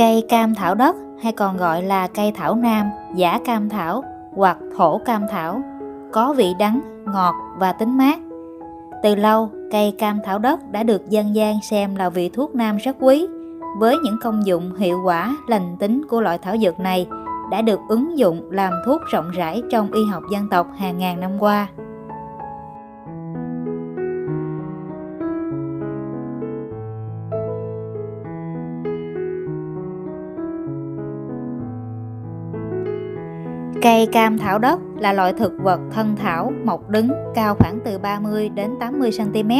Cây cam thảo đất hay còn gọi là cây thảo nam, giả cam thảo hoặc thổ cam thảo, có vị đắng, ngọt và tính mát. Từ lâu, cây cam thảo đất đã được dân gian xem là vị thuốc nam rất quý. Với những công dụng hiệu quả lành tính của loại thảo dược này đã được ứng dụng làm thuốc rộng rãi trong y học dân tộc hàng ngàn năm qua. Cây cam thảo đất là loại thực vật thân thảo mọc đứng cao khoảng từ 30 đến 80 cm.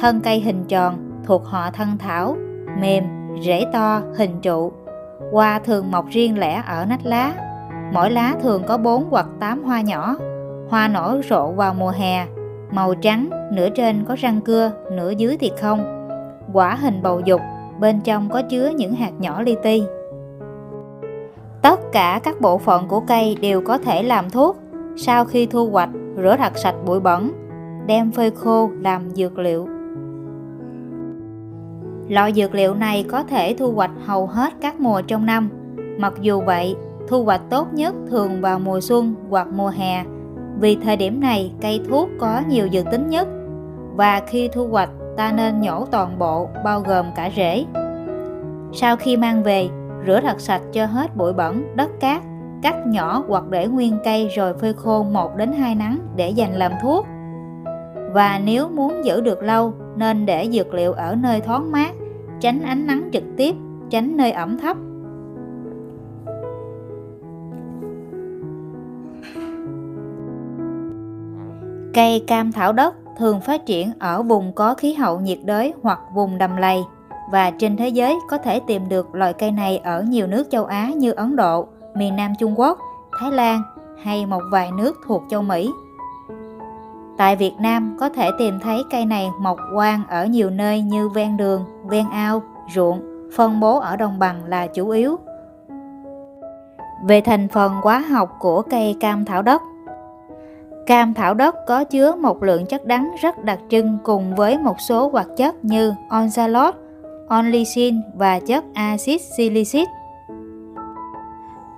Thân cây hình tròn thuộc họ thân thảo, mềm, rễ to, hình trụ. Hoa thường mọc riêng lẻ ở nách lá. Mỗi lá thường có 4 hoặc 8 hoa nhỏ. Hoa nở rộ vào mùa hè, màu trắng, nửa trên có răng cưa, nửa dưới thì không. Quả hình bầu dục, bên trong có chứa những hạt nhỏ li ti. Tất cả các bộ phận của cây đều có thể làm thuốc. Sau khi thu hoạch, rửa thật sạch bụi bẩn, đem phơi khô làm dược liệu. Loại dược liệu này có thể thu hoạch hầu hết các mùa trong năm. Mặc dù vậy, thu hoạch tốt nhất thường vào mùa xuân hoặc mùa hè. Vì thời điểm này cây thuốc có nhiều dược tính nhất và khi thu hoạch ta nên nhổ toàn bộ bao gồm cả rễ. Sau khi mang về, rửa thật sạch cho hết bụi bẩn, đất cát, cắt nhỏ hoặc để nguyên cây rồi phơi khô 1 đến 2 nắng để dành làm thuốc. Và nếu muốn giữ được lâu nên để dược liệu ở nơi thoáng mát, tránh ánh nắng trực tiếp, tránh nơi ẩm thấp. Cây cam thảo đất thường phát triển ở vùng có khí hậu nhiệt đới hoặc vùng đầm lầy và trên thế giới có thể tìm được loại cây này ở nhiều nước châu Á như Ấn Độ, miền Nam Trung Quốc, Thái Lan hay một vài nước thuộc châu Mỹ. Tại Việt Nam có thể tìm thấy cây này mọc quang ở nhiều nơi như ven đường, ven ao, ruộng, phân bố ở đồng bằng là chủ yếu. Về thành phần hóa học của cây cam thảo đất Cam thảo đất có chứa một lượng chất đắng rất đặc trưng cùng với một số hoạt chất như oxalot, onlysin và chất axit silicic.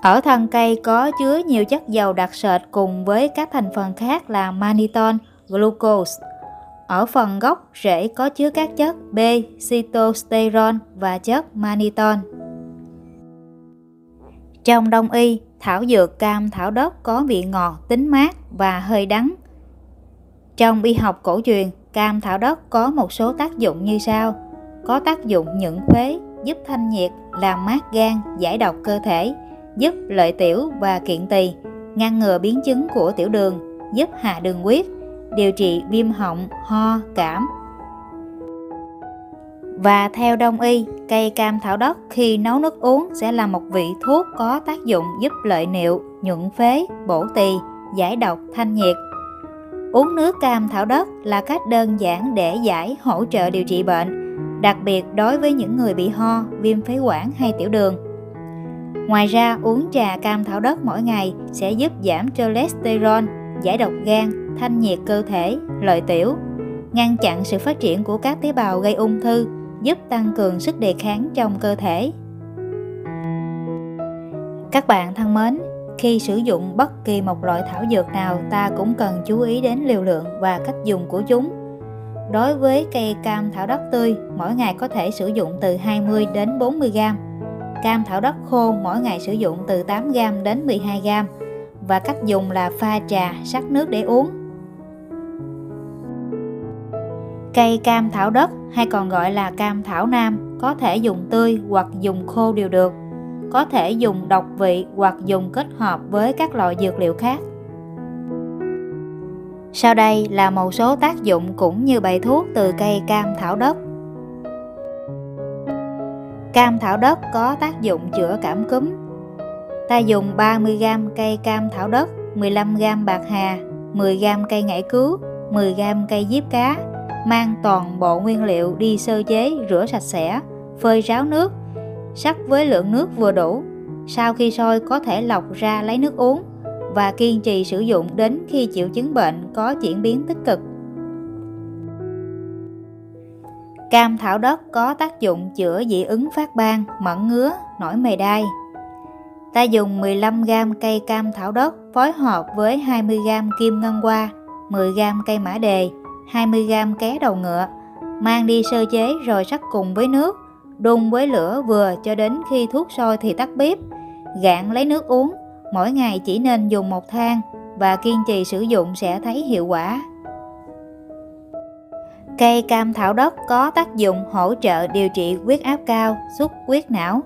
Ở thân cây có chứa nhiều chất dầu đặc sệt cùng với các thành phần khác là mannitol, glucose. Ở phần gốc rễ có chứa các chất B, cytosterol và chất mannitol. Trong đông y, thảo dược cam thảo đất có vị ngọt, tính mát và hơi đắng. Trong y học cổ truyền, cam thảo đất có một số tác dụng như sau có tác dụng nhuận phế, giúp thanh nhiệt, làm mát gan, giải độc cơ thể, giúp lợi tiểu và kiện tỳ, ngăn ngừa biến chứng của tiểu đường, giúp hạ đường huyết, điều trị viêm họng, ho, cảm. Và theo đông y, cây cam thảo đất khi nấu nước uống sẽ là một vị thuốc có tác dụng giúp lợi niệu, nhuận phế, bổ tỳ, giải độc, thanh nhiệt. Uống nước cam thảo đất là cách đơn giản để giải hỗ trợ điều trị bệnh đặc biệt đối với những người bị ho, viêm phế quản hay tiểu đường. Ngoài ra, uống trà cam thảo đất mỗi ngày sẽ giúp giảm cholesterol, giải độc gan, thanh nhiệt cơ thể, lợi tiểu, ngăn chặn sự phát triển của các tế bào gây ung thư, giúp tăng cường sức đề kháng trong cơ thể. Các bạn thân mến, khi sử dụng bất kỳ một loại thảo dược nào ta cũng cần chú ý đến liều lượng và cách dùng của chúng Đối với cây cam thảo đất tươi, mỗi ngày có thể sử dụng từ 20 đến 40 g. Cam thảo đất khô mỗi ngày sử dụng từ 8 g đến 12 g. Và cách dùng là pha trà, sắc nước để uống. Cây cam thảo đất hay còn gọi là cam thảo nam có thể dùng tươi hoặc dùng khô đều được. Có thể dùng độc vị hoặc dùng kết hợp với các loại dược liệu khác. Sau đây là một số tác dụng cũng như bài thuốc từ cây cam thảo đất. Cam thảo đất có tác dụng chữa cảm cúm. Ta dùng 30g cây cam thảo đất, 15g bạc hà, 10g cây ngải cứu, 10g cây diếp cá, mang toàn bộ nguyên liệu đi sơ chế rửa sạch sẽ, phơi ráo nước, sắc với lượng nước vừa đủ. Sau khi sôi có thể lọc ra lấy nước uống và kiên trì sử dụng đến khi triệu chứng bệnh có chuyển biến tích cực. Cam thảo đất có tác dụng chữa dị ứng phát ban, mẩn ngứa, nổi mề đai. Ta dùng 15g cây cam thảo đất phối hợp với 20g kim ngân hoa, 10g cây mã đề, 20g ké đầu ngựa, mang đi sơ chế rồi sắc cùng với nước, đun với lửa vừa cho đến khi thuốc sôi thì tắt bếp, gạn lấy nước uống, mỗi ngày chỉ nên dùng một thang và kiên trì sử dụng sẽ thấy hiệu quả. Cây cam thảo đất có tác dụng hỗ trợ điều trị huyết áp cao, xuất huyết não.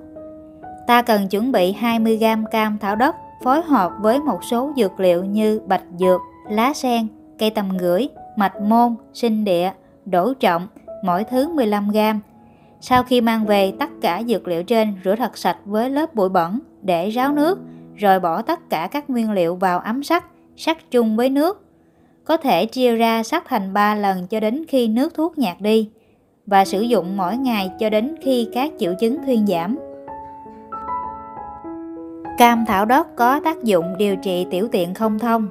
Ta cần chuẩn bị 20g cam thảo đất phối hợp với một số dược liệu như bạch dược, lá sen, cây tầm gửi, mạch môn, sinh địa, đổ trọng, mỗi thứ 15g. Sau khi mang về tất cả dược liệu trên rửa thật sạch với lớp bụi bẩn để ráo nước, rồi bỏ tất cả các nguyên liệu vào ấm sắt, sắc chung với nước có thể chia ra sắc thành 3 lần cho đến khi nước thuốc nhạt đi và sử dụng mỗi ngày cho đến khi các triệu chứng thuyên giảm. Cam thảo đất có tác dụng điều trị tiểu tiện không thông.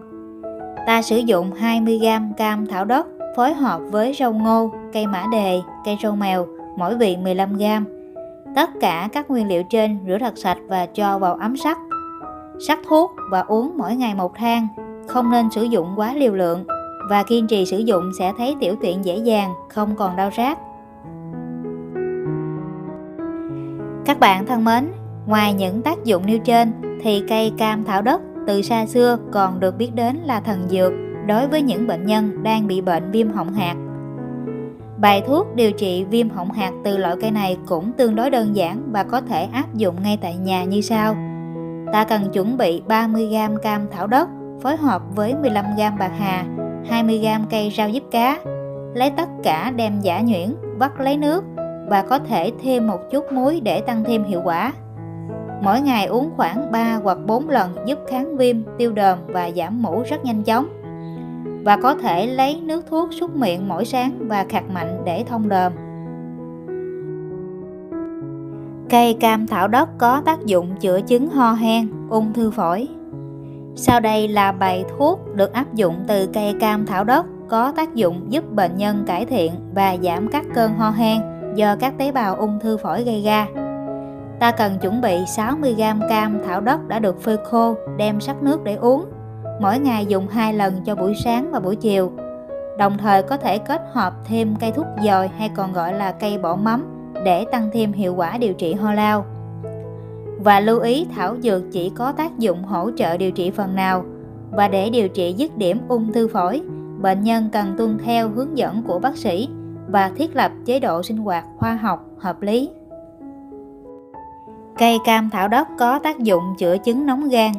Ta sử dụng 20g cam thảo đất phối hợp với rau ngô, cây mã đề, cây rau mèo, mỗi vị 15g. Tất cả các nguyên liệu trên rửa thật sạch và cho vào ấm sắt. Sắc thuốc và uống mỗi ngày một thang không nên sử dụng quá liều lượng và kiên trì sử dụng sẽ thấy tiểu tiện dễ dàng, không còn đau rát. Các bạn thân mến, ngoài những tác dụng nêu trên thì cây cam thảo đất từ xa xưa còn được biết đến là thần dược đối với những bệnh nhân đang bị bệnh viêm họng hạt. Bài thuốc điều trị viêm họng hạt từ loại cây này cũng tương đối đơn giản và có thể áp dụng ngay tại nhà như sau. Ta cần chuẩn bị 30g cam thảo đất phối hợp với 15g bạc hà, 20g cây rau diếp cá. Lấy tất cả đem giả nhuyễn, vắt lấy nước và có thể thêm một chút muối để tăng thêm hiệu quả. Mỗi ngày uống khoảng 3 hoặc 4 lần giúp kháng viêm, tiêu đờm và giảm mũ rất nhanh chóng. Và có thể lấy nước thuốc súc miệng mỗi sáng và khạc mạnh để thông đờm. Cây cam thảo đất có tác dụng chữa chứng ho hen, ung thư phổi. Sau đây là bài thuốc được áp dụng từ cây cam thảo đất có tác dụng giúp bệnh nhân cải thiện và giảm các cơn ho hen do các tế bào ung thư phổi gây ra. Ta cần chuẩn bị 60g cam thảo đất đã được phơi khô, đem sắc nước để uống. Mỗi ngày dùng 2 lần cho buổi sáng và buổi chiều. Đồng thời có thể kết hợp thêm cây thuốc dòi hay còn gọi là cây bỏ mắm để tăng thêm hiệu quả điều trị ho lao. Và lưu ý, thảo dược chỉ có tác dụng hỗ trợ điều trị phần nào. Và để điều trị dứt điểm ung thư phổi, bệnh nhân cần tuân theo hướng dẫn của bác sĩ và thiết lập chế độ sinh hoạt khoa học hợp lý. Cây cam thảo đất có tác dụng chữa chứng nóng gan.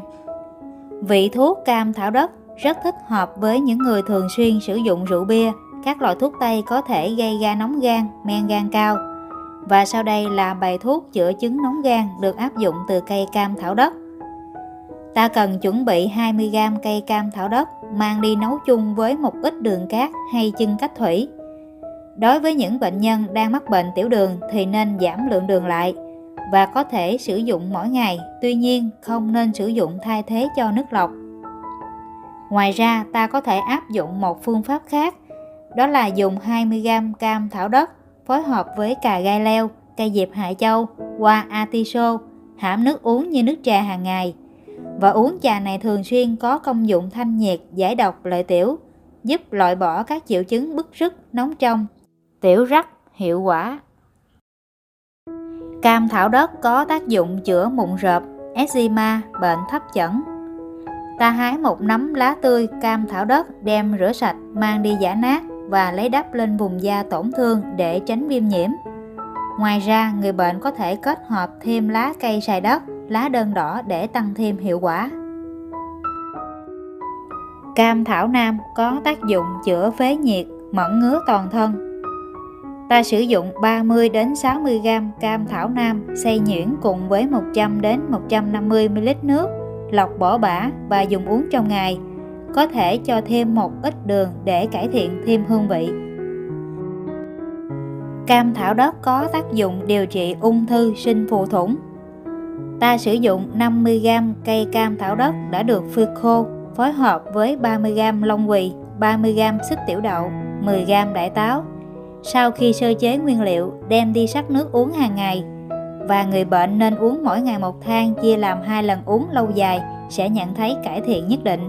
Vị thuốc cam thảo đất rất thích hợp với những người thường xuyên sử dụng rượu bia. Các loại thuốc tây có thể gây ra nóng gan, men gan cao và sau đây là bài thuốc chữa chứng nóng gan được áp dụng từ cây cam thảo đất. Ta cần chuẩn bị 20g cây cam thảo đất mang đi nấu chung với một ít đường cát hay chân cách thủy. Đối với những bệnh nhân đang mắc bệnh tiểu đường thì nên giảm lượng đường lại và có thể sử dụng mỗi ngày, tuy nhiên không nên sử dụng thay thế cho nước lọc. Ngoài ra, ta có thể áp dụng một phương pháp khác, đó là dùng 20g cam thảo đất phối hợp với cà gai leo, cây diệp Hạ Châu, hoa atiso, hãm nước uống như nước trà hàng ngày. Và uống trà này thường xuyên có công dụng thanh nhiệt, giải độc, lợi tiểu, giúp loại bỏ các triệu chứng bức rứt, nóng trong, tiểu rắc, hiệu quả. Cam thảo đất có tác dụng chữa mụn rợp, eczema, bệnh thấp chẩn. Ta hái một nắm lá tươi cam thảo đất đem rửa sạch mang đi giả nát và lấy đắp lên vùng da tổn thương để tránh viêm nhiễm. Ngoài ra, người bệnh có thể kết hợp thêm lá cây xài đất, lá đơn đỏ để tăng thêm hiệu quả. Cam thảo nam có tác dụng chữa phế nhiệt, mẫn ngứa toàn thân. Ta sử dụng 30 đến 60 g cam thảo nam xay nhuyễn cùng với 100 đến 150 ml nước, lọc bỏ bã và dùng uống trong ngày có thể cho thêm một ít đường để cải thiện thêm hương vị. Cam thảo đất có tác dụng điều trị ung thư sinh phù thủng. Ta sử dụng 50g cây cam thảo đất đã được phơi khô phối hợp với 30g long quỳ, 30g xích tiểu đậu, 10g đại táo, sau khi sơ chế nguyên liệu đem đi sắc nước uống hàng ngày và người bệnh nên uống mỗi ngày một thang chia làm hai lần uống lâu dài sẽ nhận thấy cải thiện nhất định.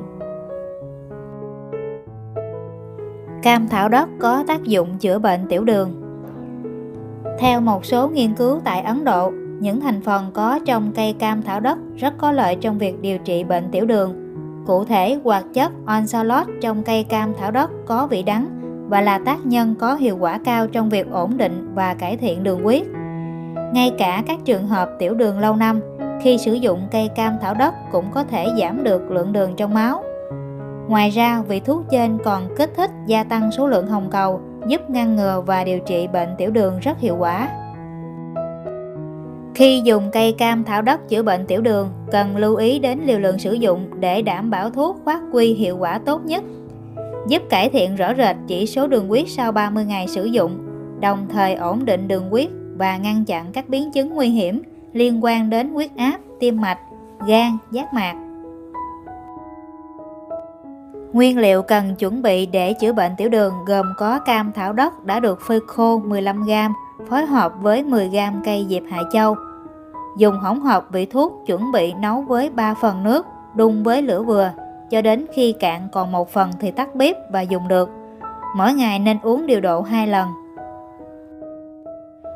Cam thảo đất có tác dụng chữa bệnh tiểu đường. Theo một số nghiên cứu tại Ấn Độ, những thành phần có trong cây cam thảo đất rất có lợi trong việc điều trị bệnh tiểu đường. Cụ thể, hoạt chất onsalot trong cây cam thảo đất có vị đắng và là tác nhân có hiệu quả cao trong việc ổn định và cải thiện đường huyết. Ngay cả các trường hợp tiểu đường lâu năm, khi sử dụng cây cam thảo đất cũng có thể giảm được lượng đường trong máu. Ngoài ra, vị thuốc trên còn kích thích gia tăng số lượng hồng cầu, giúp ngăn ngừa và điều trị bệnh tiểu đường rất hiệu quả. Khi dùng cây cam thảo đất chữa bệnh tiểu đường, cần lưu ý đến liều lượng sử dụng để đảm bảo thuốc phát quy hiệu quả tốt nhất. Giúp cải thiện rõ rệt chỉ số đường huyết sau 30 ngày sử dụng, đồng thời ổn định đường huyết và ngăn chặn các biến chứng nguy hiểm liên quan đến huyết áp, tim mạch, gan, giác mạc. Nguyên liệu cần chuẩn bị để chữa bệnh tiểu đường gồm có cam thảo đất đã được phơi khô 15g, phối hợp với 10g cây diệp hạ châu. Dùng hỗn hợp vị thuốc chuẩn bị nấu với 3 phần nước, đun với lửa vừa, cho đến khi cạn còn một phần thì tắt bếp và dùng được. Mỗi ngày nên uống điều độ 2 lần.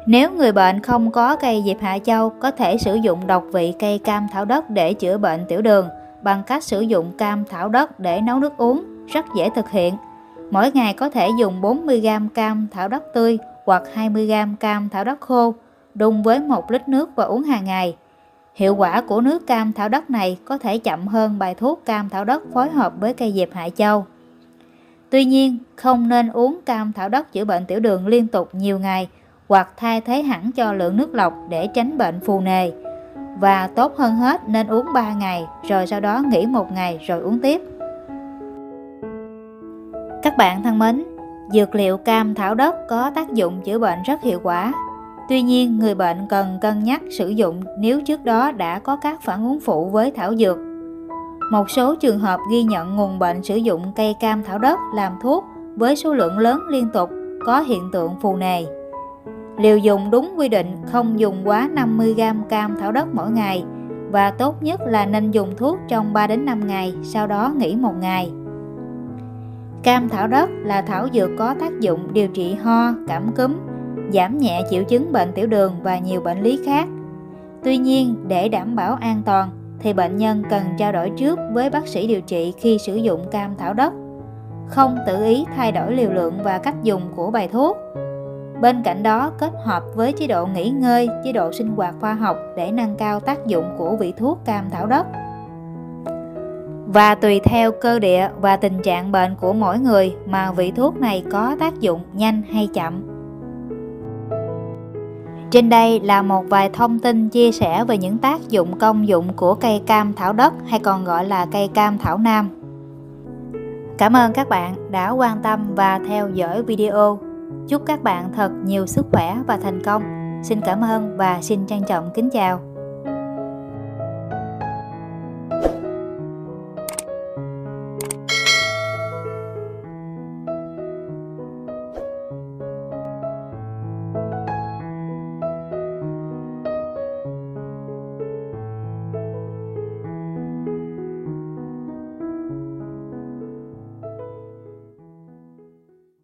Nếu người bệnh không có cây diệp hạ châu, có thể sử dụng độc vị cây cam thảo đất để chữa bệnh tiểu đường bằng cách sử dụng cam thảo đất để nấu nước uống, rất dễ thực hiện. Mỗi ngày có thể dùng 40g cam thảo đất tươi hoặc 20g cam thảo đất khô, đun với 1 lít nước và uống hàng ngày. Hiệu quả của nước cam thảo đất này có thể chậm hơn bài thuốc cam thảo đất phối hợp với cây diệp hạ châu. Tuy nhiên, không nên uống cam thảo đất chữa bệnh tiểu đường liên tục nhiều ngày hoặc thay thế hẳn cho lượng nước lọc để tránh bệnh phù nề. Và tốt hơn hết nên uống 3 ngày rồi sau đó nghỉ một ngày rồi uống tiếp. Các bạn thân mến, dược liệu cam thảo đất có tác dụng chữa bệnh rất hiệu quả. Tuy nhiên, người bệnh cần cân nhắc sử dụng nếu trước đó đã có các phản ứng phụ với thảo dược. Một số trường hợp ghi nhận nguồn bệnh sử dụng cây cam thảo đất làm thuốc với số lượng lớn liên tục có hiện tượng phù nề. Liều dùng đúng quy định không dùng quá 50g cam thảo đất mỗi ngày và tốt nhất là nên dùng thuốc trong 3 đến 5 ngày, sau đó nghỉ một ngày. Cam thảo đất là thảo dược có tác dụng điều trị ho, cảm cúm, giảm nhẹ triệu chứng bệnh tiểu đường và nhiều bệnh lý khác. Tuy nhiên, để đảm bảo an toàn thì bệnh nhân cần trao đổi trước với bác sĩ điều trị khi sử dụng cam thảo đất. Không tự ý thay đổi liều lượng và cách dùng của bài thuốc Bên cạnh đó, kết hợp với chế độ nghỉ ngơi, chế độ sinh hoạt khoa học để nâng cao tác dụng của vị thuốc cam thảo đất. Và tùy theo cơ địa và tình trạng bệnh của mỗi người mà vị thuốc này có tác dụng nhanh hay chậm. Trên đây là một vài thông tin chia sẻ về những tác dụng công dụng của cây cam thảo đất hay còn gọi là cây cam thảo nam. Cảm ơn các bạn đã quan tâm và theo dõi video. Chúc các bạn thật nhiều sức khỏe và thành công. Xin cảm ơn và xin trân trọng kính chào.